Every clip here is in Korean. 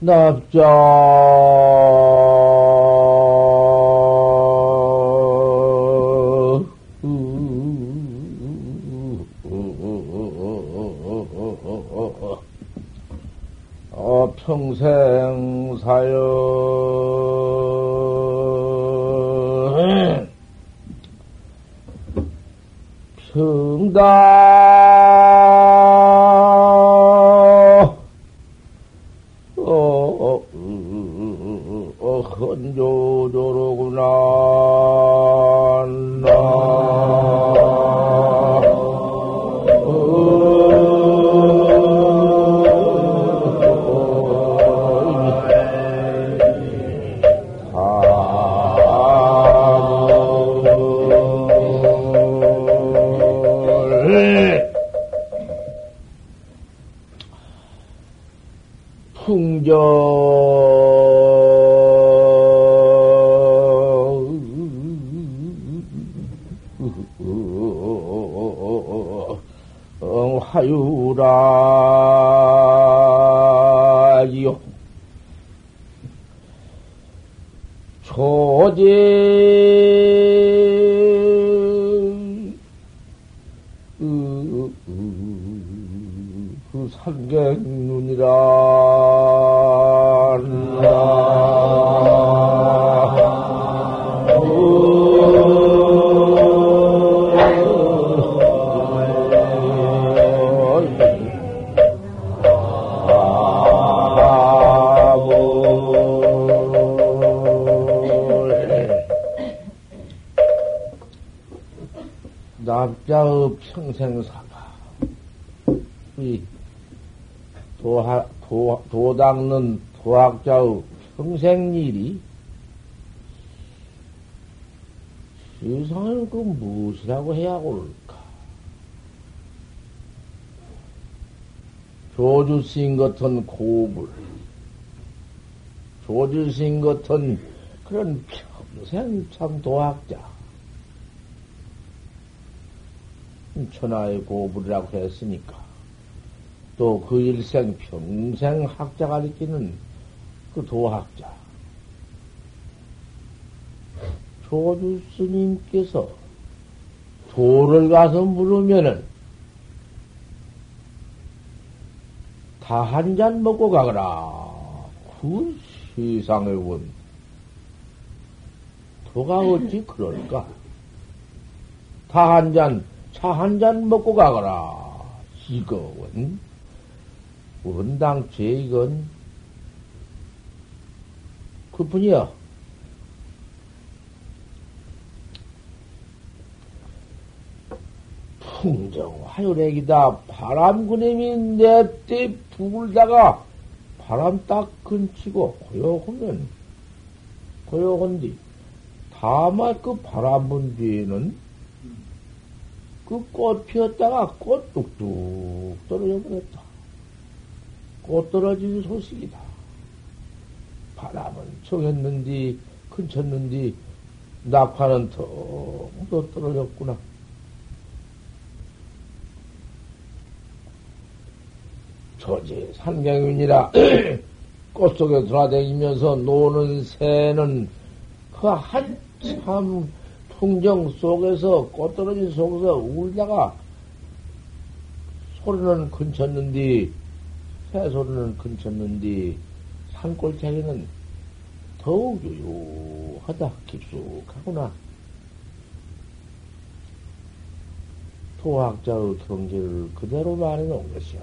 납자. 어, 평생 사연 평다 하유라요. 초제 삼객눈이라 남자의 평생 사가 이 도하, 도, 도닦는 도학자의 평생일이? 세상을 그 무엇이라고 해야 옳을까? 조주스인 같은 고불, 조주스인 같은 그런 평생 참 도학자, 천하의 고불이라고 했으니까 또 그 일생 평생 학자가 느끼는 그 도학자 조주 스님께서 도를 가서 물으면은 다 한 잔 먹고 가거라. 그 세상에 원 도가 어찌 그럴까? 다 한 잔, 차 한 잔 먹고 가거라. 이거 원 원당죄 이건 그뿐이야. 풍정 화요렉이다. 바람구님이 냅대 부글다가 바람 딱 근치고 고요하면 고요한디 다만 그 바람 분 뒤에는 그 꽃 피었다가 꽃 뚝뚝 떨어져 버렸다. 꽃 떨어진 소식이다. 바람은 청했는지 근쳤는지 낙화는 텅더 떨어졌구나. 조지 산경윤이라 꽃 속에 돌아다니면서 노는 새는 그 한참 풍정 속에서 꽃 떨어진 속에서 울다가 소리는 근쳤는디 새 소리는 근쳤는디 산골짜기는 더욱 유유하다 깊숙하구나. 토학자의 경제를 그대로 말해 놓은 것이요.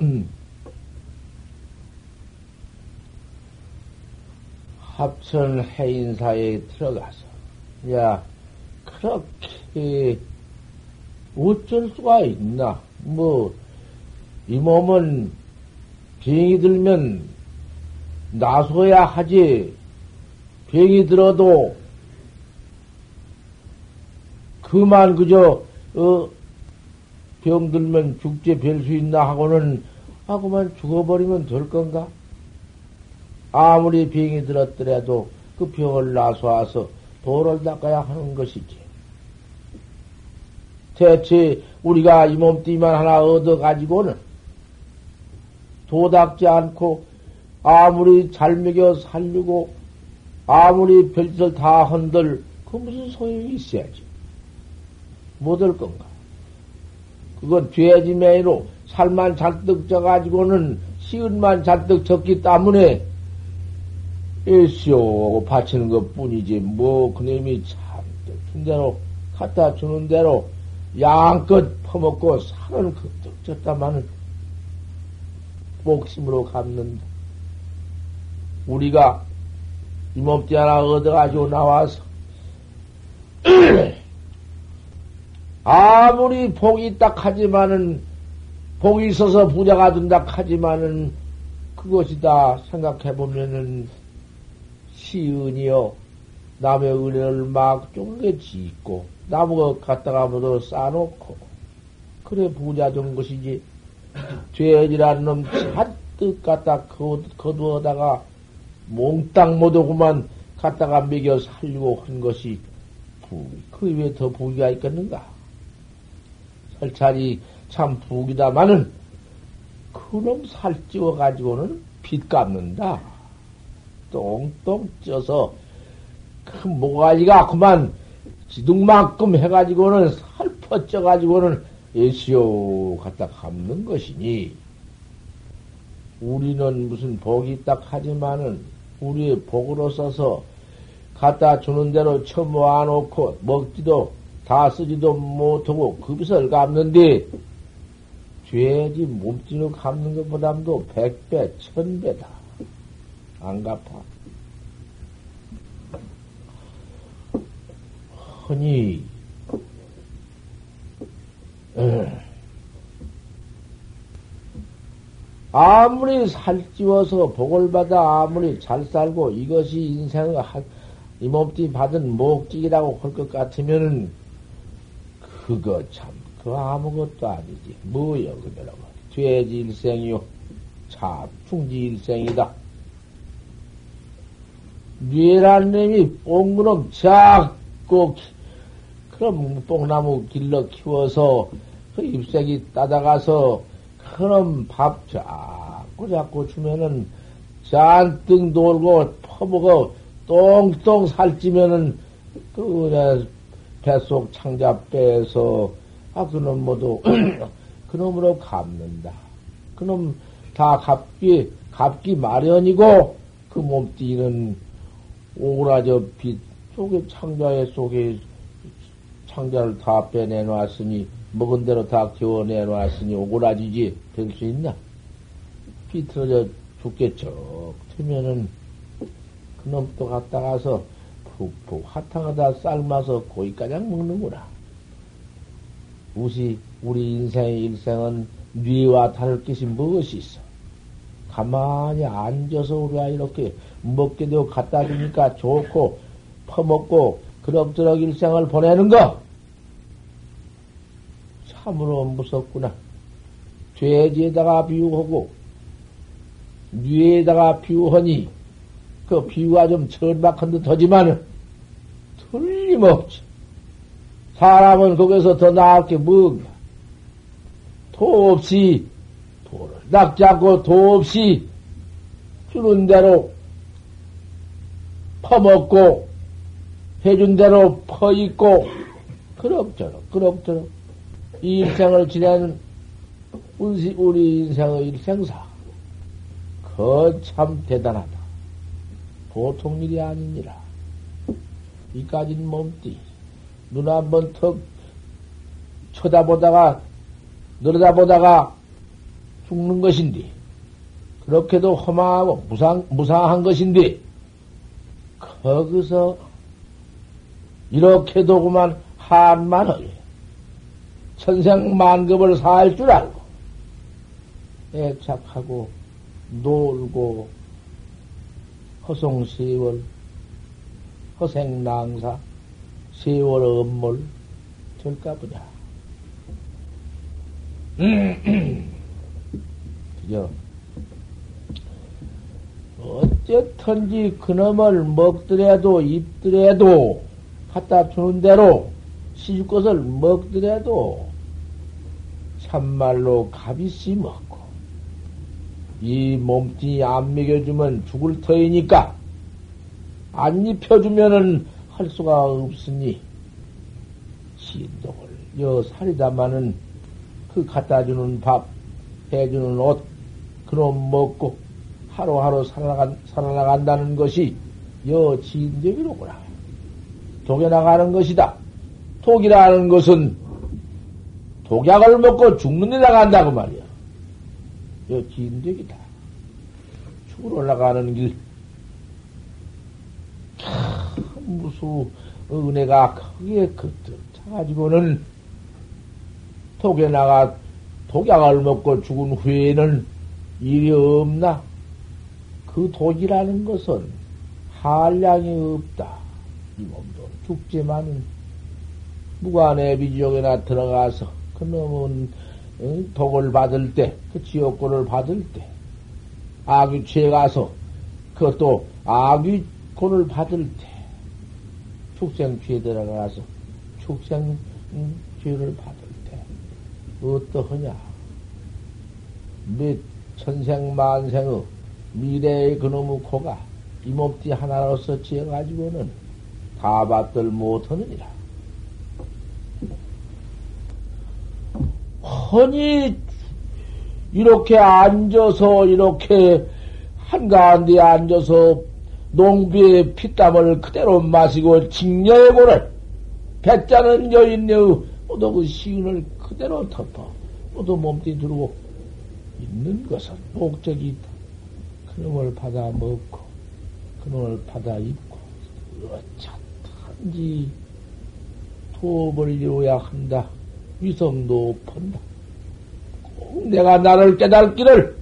음. 합천 해인사에 들어가서, 야, 그렇게 어쩔 수가 있나? 뭐, 이 몸은 병이 들면 나서야 하지, 병이 들어도 그만 그저 어, 병 들면 죽제 별수 있나 하고는, 하고만 죽어버리면 될 건가? 아무리 병이 들었더라도 그 병을 나서 와서 도를 닦아야 하는 것이지. 대체 우리가 이 몸띠만 하나 얻어가지고는 도닦지 않고 아무리 잘 먹여 살리고 아무리 별짓을 다 한들 그 무슨 소용이 있어야지. 못 할 건가? 그건 돼지 매로 살만 잔뜩 져가지고는 시은만 잔뜩 졌기 때문에 일시오 바치는 것 뿐이지 뭐 그놈이 참뜻 준 대로 갖다 주는 대로 양껏 퍼먹고 살은 그득 졌다마는 목심으로 갚는다. 우리가 이 몸띠 하나 얻어가지고 나와서 아무리 복이 있다 하지만은 복이 있어서 부자가 된다 하지만은 그것이다 생각해보면은 시은이요 남의 은혜를 막 쫑게 짓고 나무가 갖다가 모두 쌓아놓고 그래 부자 된 것이지 죄지란 놈 잔뜩 갖다 거두어다가 몽땅 못 오고만 갖다가 먹여 살리고 한 것이 부, 그 위에 더 부기가 있겠는가? 설찰이 참 부기다마는 그놈 살찌워 가지고는 빚 갚는다. 똥똥 쪄서 그 모가지가 그만 지둥만큼 해가지고는 살퍼 쪄 가지고는 예시오 갖다 갚는 것이니 우리는 무슨 복이 딱 하지만은 우리의 복으로 써서 갖다 주는 대로 처모아 놓고 먹지도 다 쓰지도 못하고 급을 갚는데 죄지 몸뚱이 갚는 것보다도 백배, 천배다. 안 갚아. 흔히, 아무리 살찌워서 복을 받아 아무리 잘 살고 이것이 인생의 이 몸띠 받은 목적이라고 할 것 같으면은 그거 참, 그 아무것도 아니지. 뭐여, 그러라고. 돼지 일생이요. 참, 충지 일생이다. 뇌란 놈이 뽕그럼 작고, 그럼 뽕나무 길러 키워서 그 잎새기 따다가서 그럼 밥 자꾸 자꾸 주면은 잔뜩 놀고 퍼먹어 똥똥 살찌면은 그 뱃속 창자 빼서 아 그놈 모두 그놈으로 갚는다. 그놈 다 갚기 갚기 마련이고 그 몸띠는 오그라져 빛 속에 창자의 속에 창자를 다 빼내놨으니 먹은 대로 다 겨워내놨으니 오그라지지 될 수 있나? 비틀어져 죽겠죠. 틀면은 그놈 또 갔다 가서 푹푹 화탕하다 삶아서 고기가장 먹는구나. 우시, 우리 인생의 일생은 뇌와 다를 것이 무엇이 있어? 가만히 앉아서 우리가 이렇게 먹게 되고 갖다 주니까 좋고, 퍼먹고, 그럭저럭 일생을 보내는 거! 참으로 무섭구나. 돼지에다가 비유하고, 뇌에다가 비유하니, 그 비유가 좀 천박한 듯 하지만은, 틀림없지. 사람은 거기서 더 나을 게 뭔가. 도 없이, 낚지 않고 도 없이 주는 대로 퍼먹고, 해준 대로 퍼있고, 그럭저럭, 그럭저럭. 이 일생을 지내는 우리 인생의 일생사. 그 참 대단하다. 보통 일이 아니니라. 이까진 몸띠. 눈 한번 턱 쳐다보다가, 늘어다보다가 죽는 것인데, 그렇게도 험하고 무상, 무상한 것인데, 거기서 이렇게도 그만 한만을 천생만급을 살 줄 알고, 애착하고, 놀고, 허송세월, 허생낭사, 세월 업물 될까 보냐. 그죠? 어쨌든지 그놈을 먹더라도 입더라도 갖다 주는 대로 시집 것을 먹더라도 참말로 값이시 먹고 이 몸뚱이 안 먹여주면 죽을 터이니까 안 입혀주면은 할 수가 없으니 진동을 여 살이다마는 그 갖다 주는 밥 해주는 옷 그놈 먹고 하루하루 살아나간, 살아나간다는 것이 여 진덕이로구나. 독에 나가는 것이다. 독이라는 것은 독약을 먹고 죽는 데 나간다고 말이야. 여 진덕이다. 죽으러 올라가는 길. 참 무수 은혜가 크게 그득 차가지고는 독에 나가 독약을 먹고 죽은 후에는 일이 없나? 그 독이라는 것은 한량이 없다. 이 몸도 죽지만은 무관의 비지옥에나 들어가서 그놈은 독을 받을 때, 그 지옥고를 받을 때, 악귀취에 가서 그것도 악귀고를 받을 때, 축생취에 들어가서 축생죄를 받을 때, 어떠하냐? 몇 천생 만생의 미래의 그놈의 코가 이 몸띠 하나로서 지어가지고는 다 받들 못하느니라. 허니 이렇게 앉아서 이렇게 한가운데 앉아서 농비의 피땀을 그대로 마시고 직녀의 고를 배짜는 여인의 모두 그 시운을 그대로 덮어 모두 몸띠 들고 있는 것은 목적이 있다. 그놈을 받아 먹고 그놈을 받아 입고 어차든지 도업을 이루어야 한다. 위성도 펀다. 꼭 내가 나를 깨달기를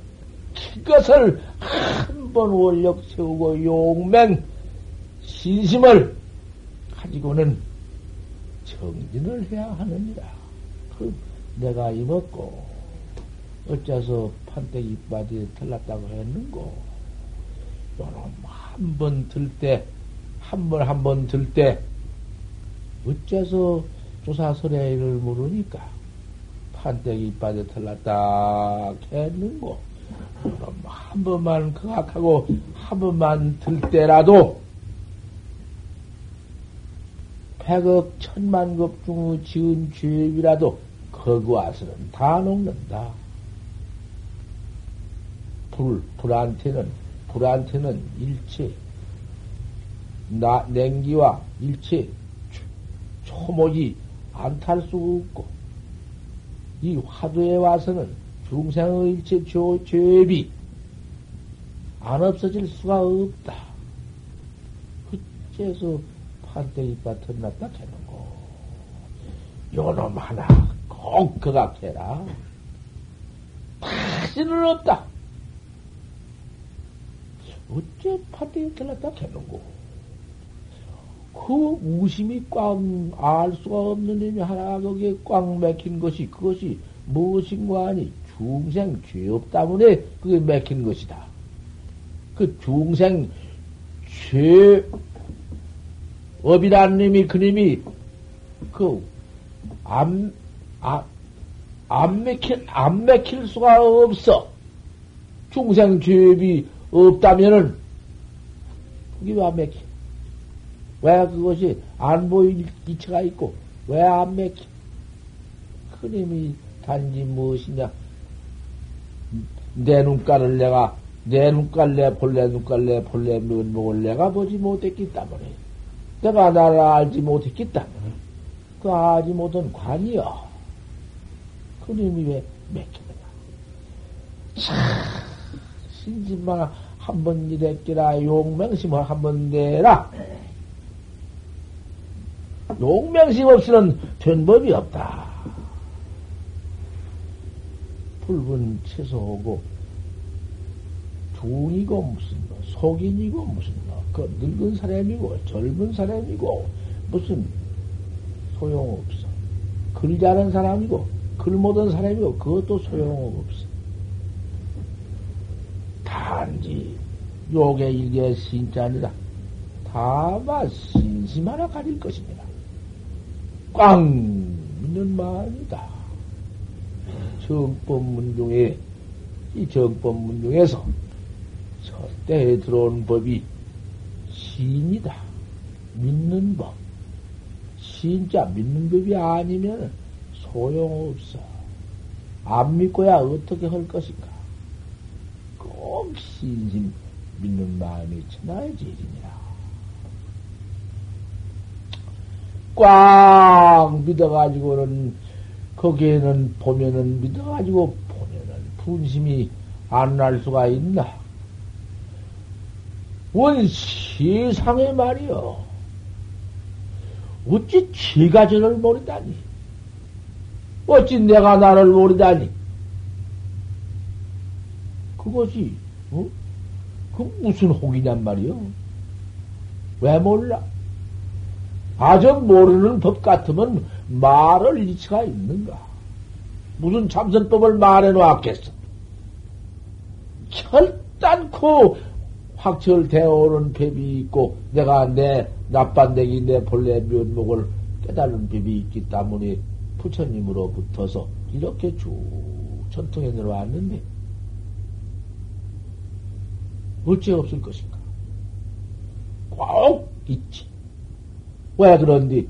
그것을 한 번 원력 세우고 용맹 신심을 가지고는 정진을 해야 하느니라. 그 내가 입었고 어째서 판때기 바지에 틀렸다고 했는고 요놈 한번 들 때, 한 번 한 번 들 때, 어째서 조사설의를 모르니까 판때기 이빠에 틀렸다 했는고 요놈 한 번만 그악하고 한 번만 들 때라도 백억 천만급 중의 지은 죄업이라도 거기 와서는 다 녹는다. 불, 불한테는, 불한테는 일체, 나, 냉기와 일체 초목이 안 탈수 없고, 이 화두에 와서는 중생의 일체 조, 죄비 안 없어질 수가 없다. 그째서 판때기 밭은 났다 되는거. 요놈 하나 꼭 그각해라. 다시는 없다. 어째 판때기 틀렸다 캐는고? 그 우심이 꽉알 수가 없는 힘이 하나 거기에 꽉 맥힌 것이 그것이 무엇인가 하니 중생 죄업 때문에 그게 맥힌 것이다. 그 중생 죄업이라는 놈이 그 놈이 그안 아, 안 맥힐 안 맥힐 수가 없어. 중생 죄업이 없다면은 그게 왜 안 맥혀? 왜 그것이 안 보일 이치가 있고 왜 안 맥혀? 그님이 단지 무엇이냐? 내 눈깔을 내가 내 눈깔 내 본래 눈깔 내 본래 면목을 내가 보지 못했기 때문에 내가 나를 알지 못했기 때문에 그 알지 못한 관이여 그님이 왜 맥히느냐? 참 신심만 한 번 이랬기라 용맹심을 한번 내라. 용맹심 없이는 된 법이 없다. 붉은 채소하고 중이고 무슨 뭐 속인이고 무슨 뭐그 늙은 사람이고 젊은 사람이고 무슨 소용없어. 글 잘하는 사람이고 글 못한 사람이고 그것도 소용없어. 단지 욕의 일개 신자 아니라 다만 신심 하나 가질 것입니다. 꽝 믿는 마음이다. 정법문 중에 이 정법문 중에서 첫대에 들어온 법이 신이다. 믿는 법. 진짜 믿는 법이 아니면 소용없어. 안 믿고야 어떻게 할 것인가? 꼭 신심 믿는 마음이 천하의 제일이니라. 꽉 믿어가지고는 거기에는 보면은 믿어가지고 보면은 분심이 안 날 수가 있나? 원 세상에 말이여. 어찌 지가 저를 모르다니? 어찌 내가 나를 모르다니? 그것이, 어? 그 무슨 혹이냔 말이요? 왜 몰라? 아주 모르는 법 같으면 말을 이치가 있는가? 무슨 참선법을 말해 놓았겠어? 철단코 확철되어 오는 법이 있고, 내가 내 나빤대기 내 본래 면목을 깨달은 법이 있기 때문에 부처님으로 붙어서 이렇게 쭉 전통에 내려왔는데, 어찌 없을 것인가? 꼭 있지. 왜 그런디?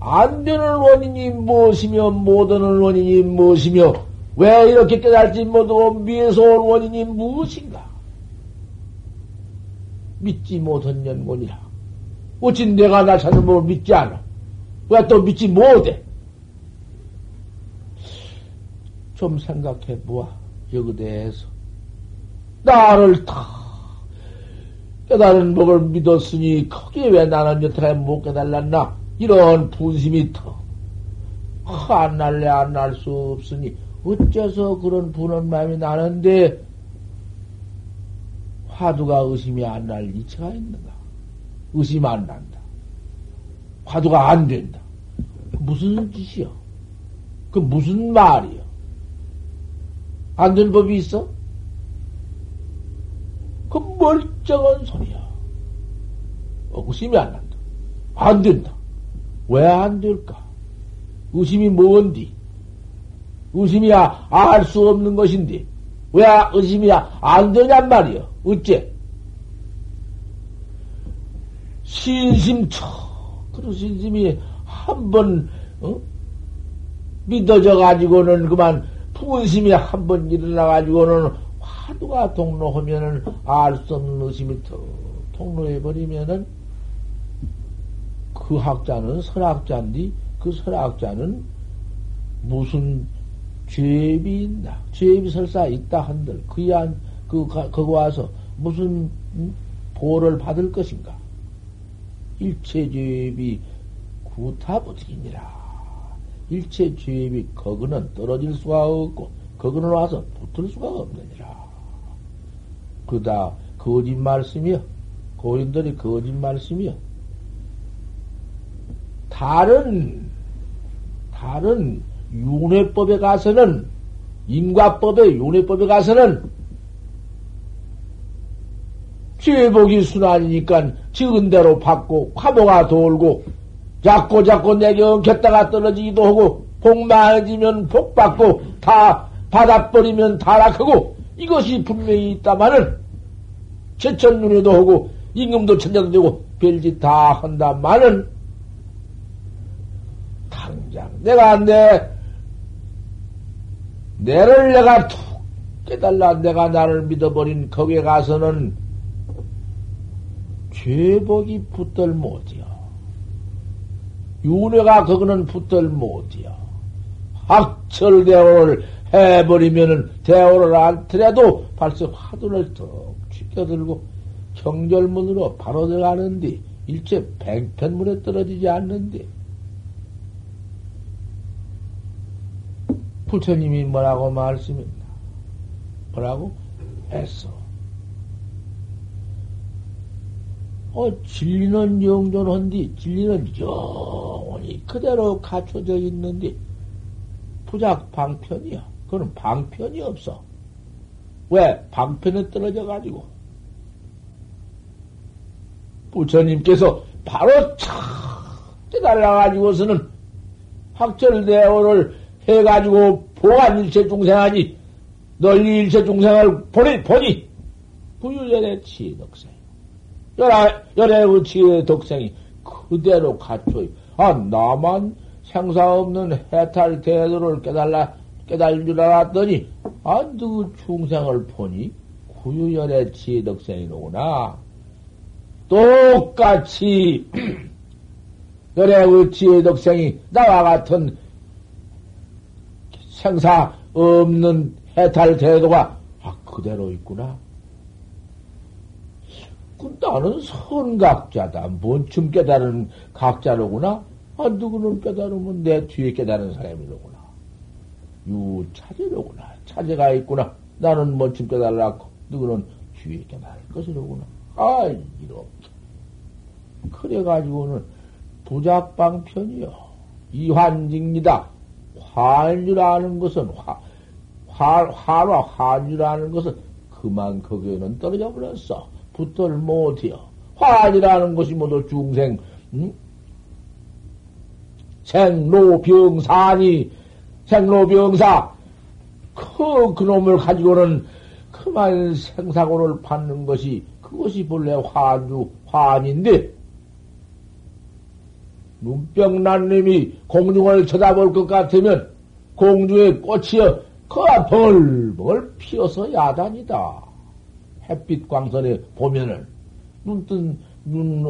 안 되는 원인이 무엇이며, 못하는 원인이 무엇이며, 왜 이렇게 깨달지 못하고 미에서 온 원인이 무엇인가? 믿지 못한 연곤이라. 어찌 내가 나 찾는 법을 믿지 않아? 왜 또 믿지 못해? 좀 생각해 보아. 여기 대해서. 나를 다 깨달은 법을 믿었으니, 거기에 왜 나는 여태까지 못 깨달았나? 이런 분심이 더, 안 날래, 안 날 수 없으니, 어째서 그런 분한 마음이 나는데, 화두가 의심이 안 날 이치가 있는가? 의심 안 난다. 화두가 안 된다. 무슨 짓이요? 그 무슨 말이요? 안 된 법이 있어? 그 멀쩡한 소리야. 어, 의심이 안 난다. 안 된다. 왜 안 될까? 의심이 뭔디? 의심이야 알 수 없는 것인데 왜 의심이야 안 되냔 말이여. 어째? 신심처 그런 신심이 한번 어? 믿어져 가지고는 그만 분심이 한 번 일어나 가지고는 화두가 동로하면은 알 수 없는 의심이 더 통로해 버리면은 그 학자는 설학자인데 그 설학자는 무슨 죄비 있나? 죄비 설사 있다 한들 그이 안, 그, 거기 와서 무슨 보를 받을 것인가? 일체 죄비 구타부득이니라. 일체 죄비 거기는 떨어질 수가 없고 거기는 와서 붙을 수가 없느니라. 그다 거짓 말씀이여. 고인들이 거짓 말씀이여. 다른 다른 윤회법에 가서는 인과법의 윤회법에 가서는 죄복이 순환이니까 지은 대로 받고 화보가 돌고 자꾸 자꾸 내게 엉켰다가 떨어지기도 하고 복 많아지면 복 받고 다 받아버리면 타락하고 이것이 분명히 있다마는 제천 눈에도 하고 임금도 천장도 되고 별짓 다 한다마는 당장 내가 내 내를 내가 툭 깨달라 내가 나를 믿어버린 거기에 가서는 죄복이 붙들 못이요. 윤회가 거기는 붙들 못이요. 학철 대오를 해버리면은 대오를 안더라도 벌써 화두를 턱 쥐껴들고 경절문으로 바로 들어가는데 일체 뱅편문에 떨어지지 않는데 부처님이 뭐라고 말씀했나? 뭐라고? 했어. 어, 진리는 영존한디, 진리는 본이 그대로 갖춰져 있는데 부작 방편이야. 그건 방편이 없어. 왜? 방편에 떨어져 가지고 부처님께서 바로 착 깨달아가지고서는 학절대오를 해가지고 보안 일체 중생하니 널리 일체 중생을 보니 보니 부유전의 치덕생 열애 열애의 치의 덕생이 그대로 갖춰 아 나만 생사 없는 해탈 대도를 깨달라 깨달은 줄 알았더니 아 누구 중생을 보니 구유열의 치의 덕생이로구나 똑같이 열애의 치의 덕생이 나와 같은 생사 없는 해탈 태도가 아 그대로 있구나. 그 나는 선각자다. 뭔쯤 깨달은 각자로구나. 아 누구는 깨달으면 내 뒤에 깨달은 사람이로구나. 유차제로구나. 차제가 있구나. 나는 뭔쯤 깨달았고 누구는 뒤에 깨달을 것이로구나. 아 이렇게. 그래가지고는 부작방편이요. 이환직니다. 환주라는 것은 화, 화, 화와 환주라는 것은 그만 거기에는 떨어져 버렸어. 붙들 못해요. 환이라는 것이 모두 중생, 응? 생로병사니, 생로병사, 그, 그놈을 가지고는 그만 생사고를 받는 것이, 그것이 본래 환주, 환인데, 눈병난 놈이 공중을 쳐다볼 것 같으면 공중에 꽃이여 그가 벌벌 피어서 야단이다. 햇빛 광선에 보면은 눈뜬 눈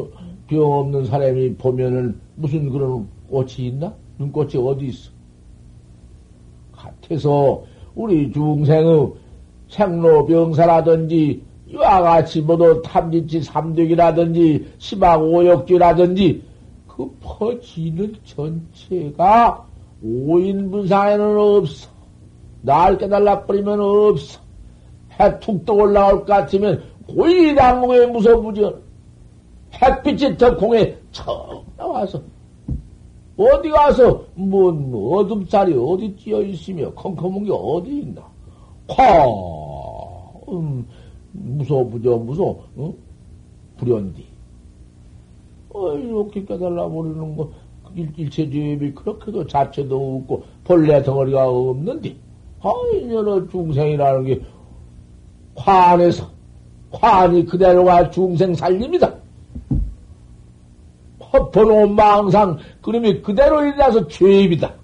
병 없는 사람이 보면은 무슨 그런 꽃이 있나? 눈꽃이 어디 있어? 같아서 우리 중생의 생로병사라든지 이와 같이 모두 탐진치 삼득이라든지 시방오역지라든지 그 퍼지는 전체가 오인분상에는 없어. 날 깨달라 버리면 없어. 해툭 떠 올라올 것 같으면 고이당공에 무서부전. 햇빛이 더 공에 척 나와서 어디 가서 뭔뭐 어둠살이 어디 찌어 있으며 컴컴한 게 어디 있나? 화 음, 무서부져 무서 어? 불연디. 어, 이렇게 깨달라 버리는 거, 일체 주입이 그렇게도 자체도 없고, 본래 덩어리가 없는데, 아이, 여러 중생이라는 게, 환에서, 환이 그대로가 중생 살립니다. 번호 망상, 그놈이 그대로 일어나서 죄입이다.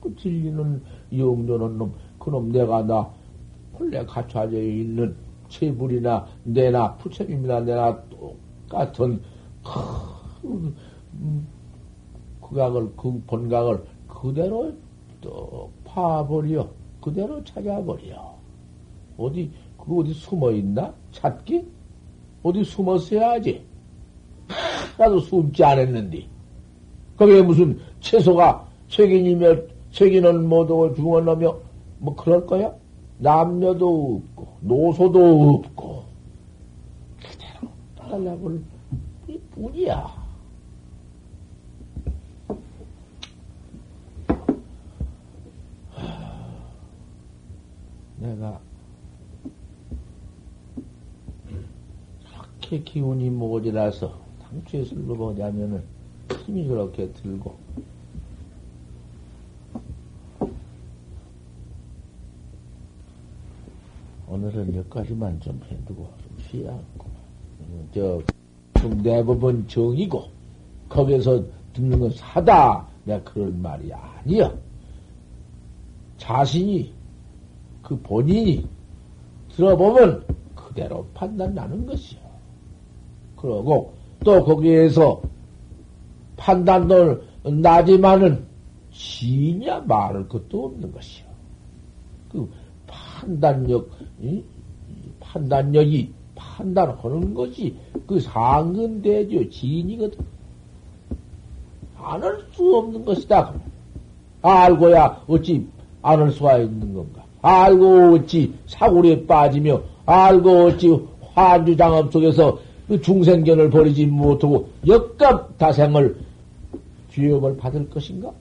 그 진리는 영조는 놈, 그놈 내가 나, 본래 갖춰져 있는 체불이나 내나 부처님이나 내나 똑같은 그, 그 각을 그 본각을 그대로 또 파버려 그대로 찾아버려. 어디 그 어디 숨어 있나? 찾기? 어디 숨었어야지 나도 숨지 않았는데 거기에 무슨 채소가 책임이며 책임은 모두 중원하며 뭐 그럴 거야? 남녀도 없고, 노소도 없고, 그대로 달라볼 뿐이야. 내가 그렇게 기운이 모자라서 술로 보자면은 힘이 그렇게 들고. 오늘은 여기까지만 좀 해두고 좀 쉬어갖고 저 대법원 정이고 거기서 듣는 건 사다. 내가 그럴 말이 아니여. 자신이 그 본인이 들어보면 그대로 판단 나는 것이요 그러고 또 거기에서 판단도 나지만은 시냐 말할 것도 없는 것이요 그 판단력, 이? 판단력이 판단하는 것이 그 상근대죠. 지인이거든. 안할수 없는 것이다. 알고야 어찌 안할 수가 있는 건가? 알고 어찌 사고리에 빠지며, 알고 어찌 환주장업 속에서 그 중생견을 버리지 못하고 역갑 다생을 죄업을 받을 것인가?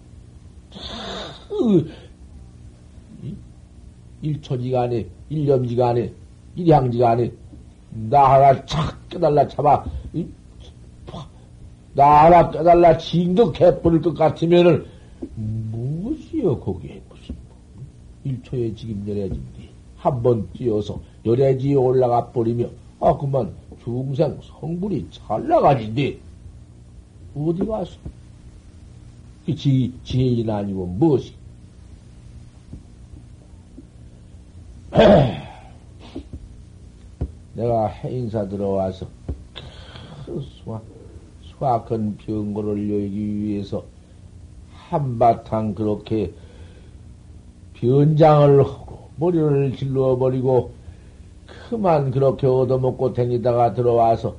일초지간에, 일념지간에, 일향지간에, 나 하나 착 깨달라 잡아, 나 하나 깨달라 징득해 버릴 것 같으면은, 무엇이여, 거기에 무슨, 일초에 지금 열애진디, 한번 뛰어서 열애지에 올라가 버리며, 아, 그만 중생 성불이 잘 나가진디, 어디 가서, 그 지, 지혜인 아니고 무엇이? 내가 해인사 들어와서 수학한 병고를 열기 위해서 한바탕 그렇게 변장을 하고 머리를 질러버리고 그만 그렇게 얻어먹고 다니다가 들어와서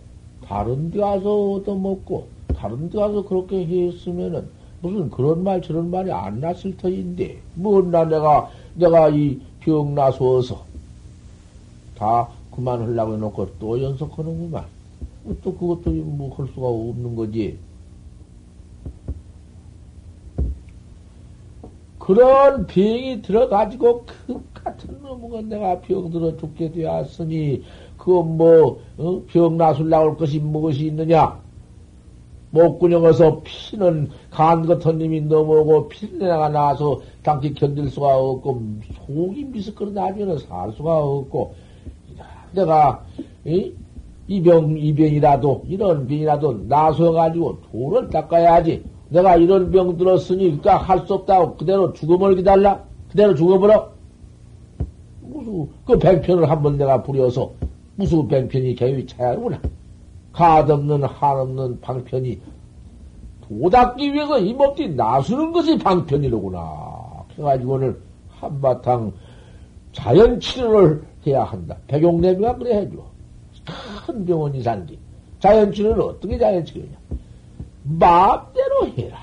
다른 데 가서 얻어먹고 다른 데 가서 그렇게 했으면은 무슨 그런 말 저런 말이 안 났을 터인데 뭐나 내가 내가 이 병 나서서 다 그만 하려고 해놓고 또 연속하는구만. 뭐또 그것도 뭐 할 수가 없는 거지. 그런 병이 들어가지고 그 같은 놈은 내가 병들어 죽게 되었으니 그건 뭐병 어? 나술라고 할 것이 무엇이 있느냐? 목구녕에서 피는 간 같은 님이 넘어오고 피내가 나서 당시 견딜 수가 없고 속이 미스거려 나중에는 살 수가 없고 내가 이, 병, 이 병이라도 이런 병이라도 나서 가지고 돈을 닦아야지 내가 이런 병 들었으니 그니까 할 수 없다고 그대로 죽음을 기다려 그대로 죽어버려 무슨 그 백편을 한번 내가 부려서 무슨 백편이 개위 차야구나 가없는 한없는 방편이 도닦기 위해서 이몸띠 나서는 것이 방편이로구나. 그래가지고는 한바탕 자연 치료를 해야 한다. 백용내비가 그래 해줘. 큰 병원이 산디. 자연 치료는 어떻게 자연 치료냐? 마음대로 해라.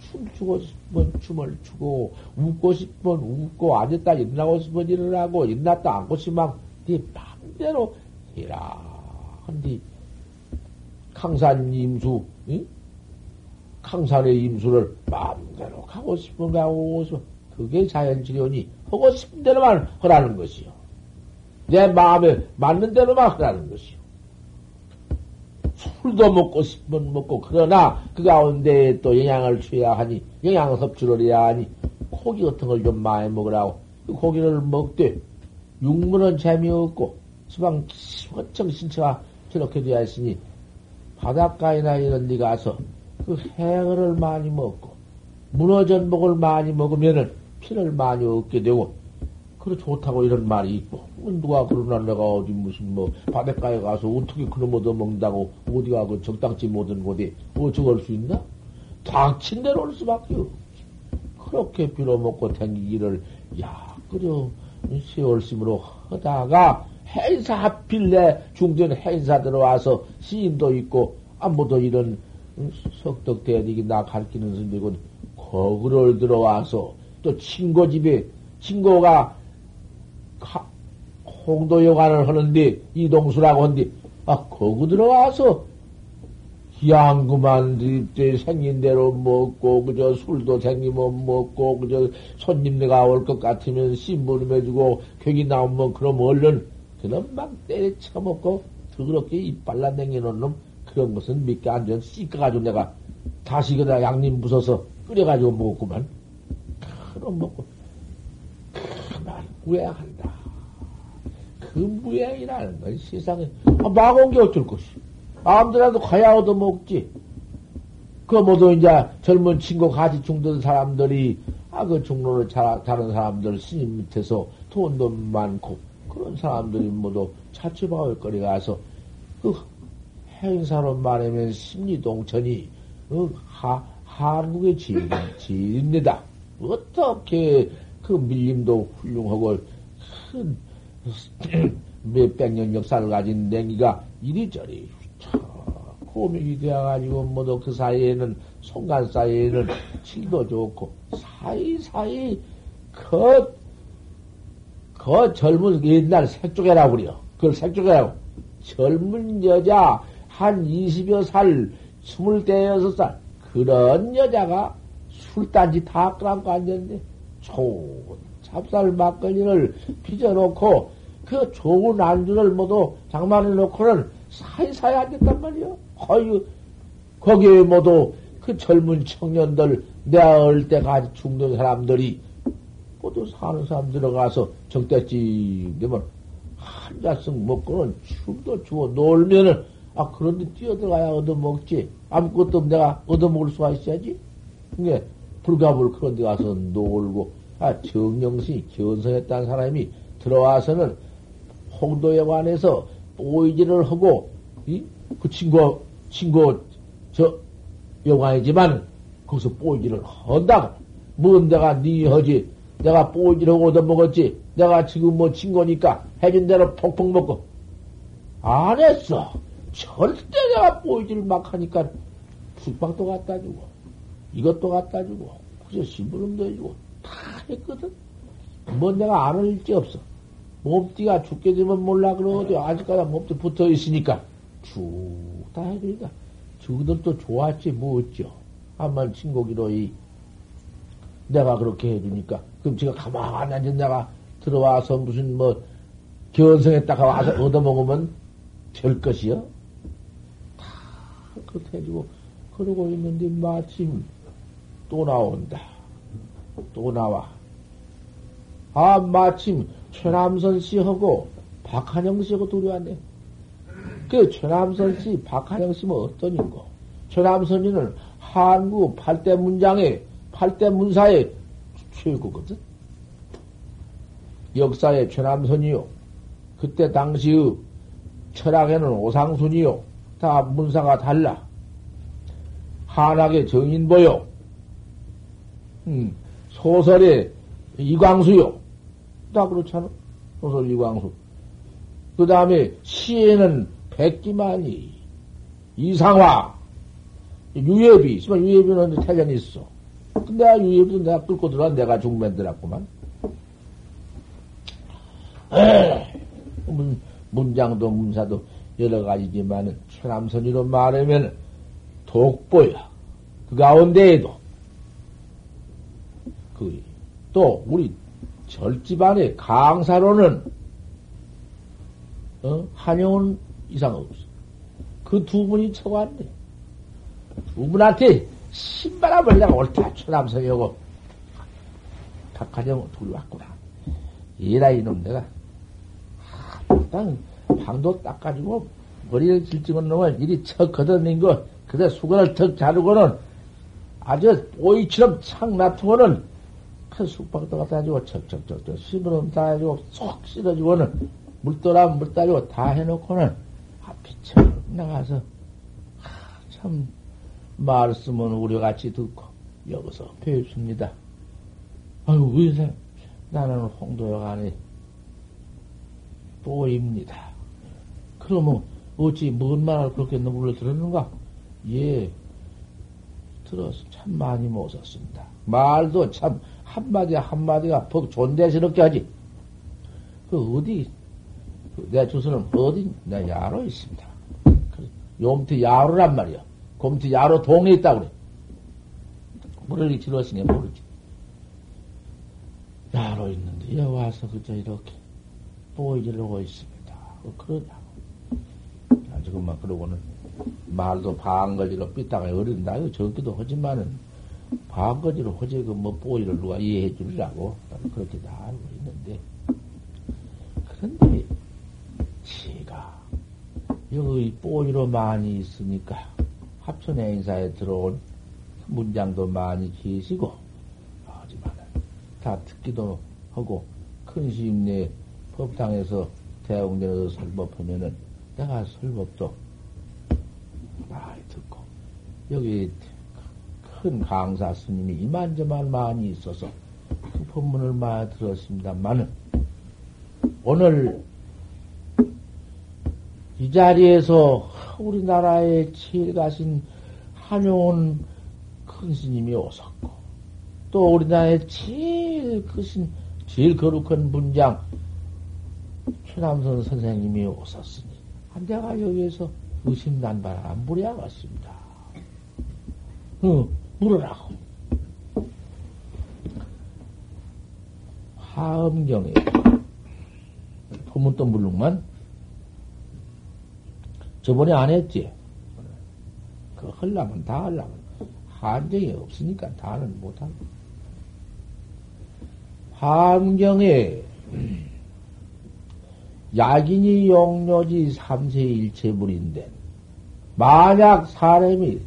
춤추고 싶으면 춤을 추고, 웃고 싶으면 웃고, 앉았다 일어나고 싶으면 일어나고, 일어났다 앉고 싶으면 네 마음대로 해라. 근데 강산 임수, 응? 강산의 임수를 마음대로 가고 싶은 가고 싶 그게 자연치료니 하고 싶은 대로만 하라는 것이요. 내 마음에 맞는 대로만 하라는 것이요. 술도 먹고 싶으면 먹고 그러나 그 가운데 또 영양을 취해야 하니 영양 섭취를 해야 하니 고기 같은 걸 좀 많이 먹으라고. 그 고기를 먹되 육문은 재미없고 지방 시원청 신체가 저렇게 되어 있으니 바닷가에나 이런 데 가서 그 해를 많이 먹고 문어전복을 많이 먹으면은 피를 많이 얻게 되고 그래 좋다고 이런 말이 있고 누가 그러나 내가 어디 무슨 뭐 바닷가에 가서 어떻게 그놈 얻어 먹는다고 어디가 그 적당치 못한 곳에 어쩌고 수 있나? 닥친 대로 올 수밖에 없지. 그렇게 빌어먹고 댕기기를 야 그저 세월심으로 하다가 행사 하필 내 중전 행사 들어와서 시인도 있고 아무도 이런 석덕대야되기 나 가르치는 스님이고 거구를 들어와서 또 친구 집에 친구가 홍도 여관을 하는데 이동수라고 하는데 아 거구 들어와서 기양그만 때 생긴 대로 먹고 그저 술도 생기면 먹고 그저 손님네가 올 것 같으면 심부름해주고 객이 나오면 그럼 얼른 그놈 막 때려쳐 먹고 더럽게 이빨 나댕기는 놈 그런 것은 믿게 안 되면 씻어가지고 내가 다시 그다 양님 부숴서 끓여가지고 먹었구만. 그럼 먹고, 무해한다. 그 무해이라는 건 세상에, 아, 막온 게 어쩔 것이. 아무데라도 가야 얻어먹지. 그 모두 이제 젊은 친구 같이 중든 사람들이, 아, 그 중로를 잘, 다른 사람들 스님 밑에서 돈도 많고, 그런 사람들이 모두 차치박을 거리 가서, 그 행사로 말하면 심리동천이 어, 하, 한국의 질, 질입니다. 어떻게 그 밀림도 훌륭하고 큰 몇백 년 역사를 가진 냉기가 이리저리 고명이 되어가지고 모두 그 사이에는 송간 사이에는 질도 좋고 사이사이 그, 그 젊은 옛날 색조개라고 그래요. 그걸 색조개라고 젊은 여자 한 20여 살, 20대여섯 살 그런 여자가 술단지 다 끌어안고 앉았는데 좋은 찹쌀 막걸리를 빚어놓고 그 좋은 안주를 모두 장만해 놓고는 사이사이 앉았단 말이요. 거기, 거기에 모두 그 젊은 청년들, 내가 어릴 때 같이 죽는 사람들이 모두 사는 사람 들어가서 적대지 되면 한 자씩 먹고는 춤도 추고 놀면은 아 그런데 뛰어들어가야 얻어먹지 아무것도 내가 얻어먹을 수가 있어야지 그게 불가불 그런 데 가서 놀고 아 정령시 견성했다는 사람이 들어와서는 홍도에 관해서 오이지를 하고 이? 그 친구 친구 저 여관이지만 거기서 뽀이지를 한다. 뭔 내가 네 허지 내가 뽀이지를 얻어먹었지. 내가 지금 뭐 친구니까 해준 대로 폭폭 먹고 안 했어. 절대 내가 뽀이지를 막 하니까 숙박도 갖다 주고 이것도 갖다 주고 그저 심부름도 해주고 다 했거든. 뭐 내가 안할 일지 없어. 몸띠가 죽게 되면 몰라 그러거든. 아직까지 몸띠 붙어 있으니까 쭉 다 해주니까 저들도 좋았지 뭐 어쩌. 한말 친고기로 이 내가 그렇게 해주니까 그럼 제가 가만히 앉은 내가 들어와서 무슨 뭐 견성했다가 와서 얻어먹으면 될 것이요? 다 그렇게 해주고 그러고 있는데 마침 또 나온다. 또 나와. 아 마침 최남선 씨하고 박한영 씨하고 둘이 왔네. 그 최남선 씨, 박한영 씨는 어떤 인고? 최남선이는 한국 팔대 문장의 팔대 문사의 최고거든. 역사의 최남선이요. 그때 당시의 철학에는 오상순이요. 다 문사가 달라. 한학의 정인보요. 음, 소설의 이광수요. 다 그렇잖아. 소설 이광수. 그 다음에 시에는 백기만이, 이상화, 유예비, 있으면 유예비는 태전이 있어. 근데 아, 유예비도 내가 끌고 들어와 내가 중맨들었구만. 문, 문장도 문사도 여러 가지지만은 최남선이로 말하면 독보야. 그 가운데에도 그 또 우리 절집안의 강사로는 어? 한영은 이상 없어. 그 두 분이 쳐왔네. 두 분한테 신바람을 내가 옳다 초남성이고 박하정 둘이 왔구나. 얘라 이놈 내가 일단 방도 닦아주고 머리를 질찍은 놈을 이리 척 걷어낸 거 그대 수건을 턱 자르고는 아주 오이처럼 착 놔두고는 큰 숙박도 갖다 주고 척척척척 심으름 다 해주고 쏙 실어주고는 물도라 물 따주고 다 해놓고는 앞이처럼 나가서 참 말씀은 우리같이 듣고 여기서 배웁습니다. 아유 왜 나는 홍도여간이 또입니다. 그러면 어찌 뭔 말을 그렇게 너물러 들었는가? 예, 들어서 참 많이 못 썼습니다. 말도 참 한마디 한마디가 퍽 존대스럽게 하지. 그 어디 그내 주소는 어디 내 야로 있습니다. 용태 야로란 말이야. 곰태 야로 동에 있다 그래. 모르기 질렀으니 모르지. 야로 있는데 여 와서 그저 이렇게 보이지르고 있습니다. 어, 그러냐고. 지금만 그러고는 말도 방거지로 삐딱하게 어린다. 적기도 하지만은 방거지로 하지 그뭐 보이를 누가 이해해 주리라고 그렇게 다 알고 있는데. 그런데 제가 여기 뽀이로 많이 있으니까 합천 행사에 들어온 문장도 많이 계시고 하지만 다 듣기도 하고 큰 시임내 법당에서 대웅전에서 설법하면은 내가 설법도 많이 듣고 여기 큰 강사 스님이 이만저만 많이 있어서 그 법문을 많이 들었습니다만은 오늘 이 자리에서 우리나라에 제일 가신 한용운 큰 스님이 오셨고 또 우리나라에 제일 크신 제일 거룩한 분장 최남선 선생님이 오셨으니 내가 여기에서 의심난발 안 부려야겠습니다. 어, 물으라고. 화엄경에 소문 또 물룩만 저번에 안 했지. 그 하려면 다 하려면 한정이 없으니까 다는 못하고. 화엄경에 야긴이 용료지 삼세 일체불인데 만약 사람이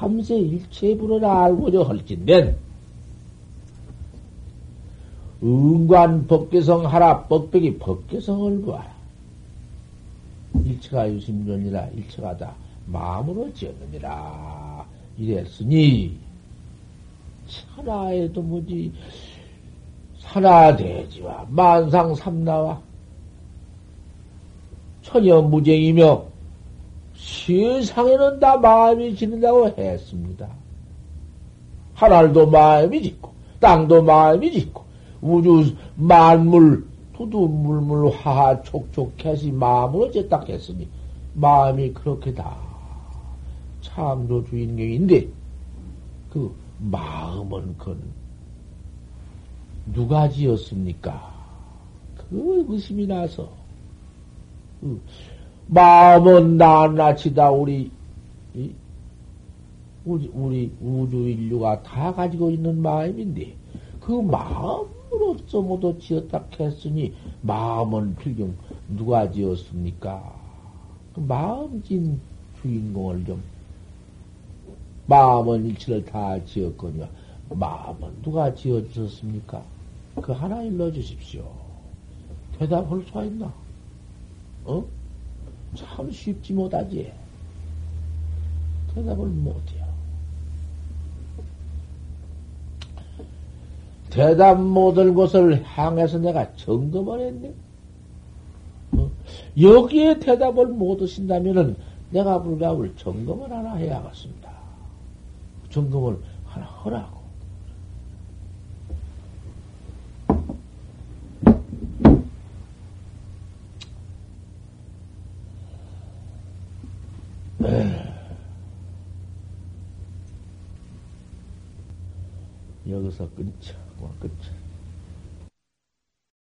삼세 일체불을 알고자 할진된 은관 법계성 하라 뻑백이 법계성을 구하라. 일체가 유심전이라 일체가 다 마음으로 지었느니라. 이랬으니 천하에도 뭐지? 산하대지와 만상삼나와 천여무쟁이며 세상에는 다 마음이 지는다고 했습니다. 하늘도 마음이 짓고 땅도 마음이 짓고 우주 만물 두두 물물 화하 촉촉해시 마음으로 제딱 했으니 마음이 그렇게 다 창조 주인공인데 그 마음은 그 누가 지었습니까? 그 의심이 나서 그 마음은 낱낱이다 우리 우리, 우리 우주 인류가 다 가지고 있는 마음인데 그 마음으로서 모두 지었다 했으니 마음은 필경 누가 지었습니까? 그 마음진 주인공을 좀 마음은 일체를 다 지었거니와 마음은 누가 지어주셨습니까? 그 하나 일러 주십시오. 대답할 수가 있나? 어? 참 쉽지 못하지. 대답을 못해요. 대답 못할 곳을 향해서 내가 점검을 했네. 어? 여기에 대답을 못 하신다면은 내가 불가을 점검을 하나 해야겠습니다. 점검을 하나 하라고. 여기서 끊자. 뭐 끊자.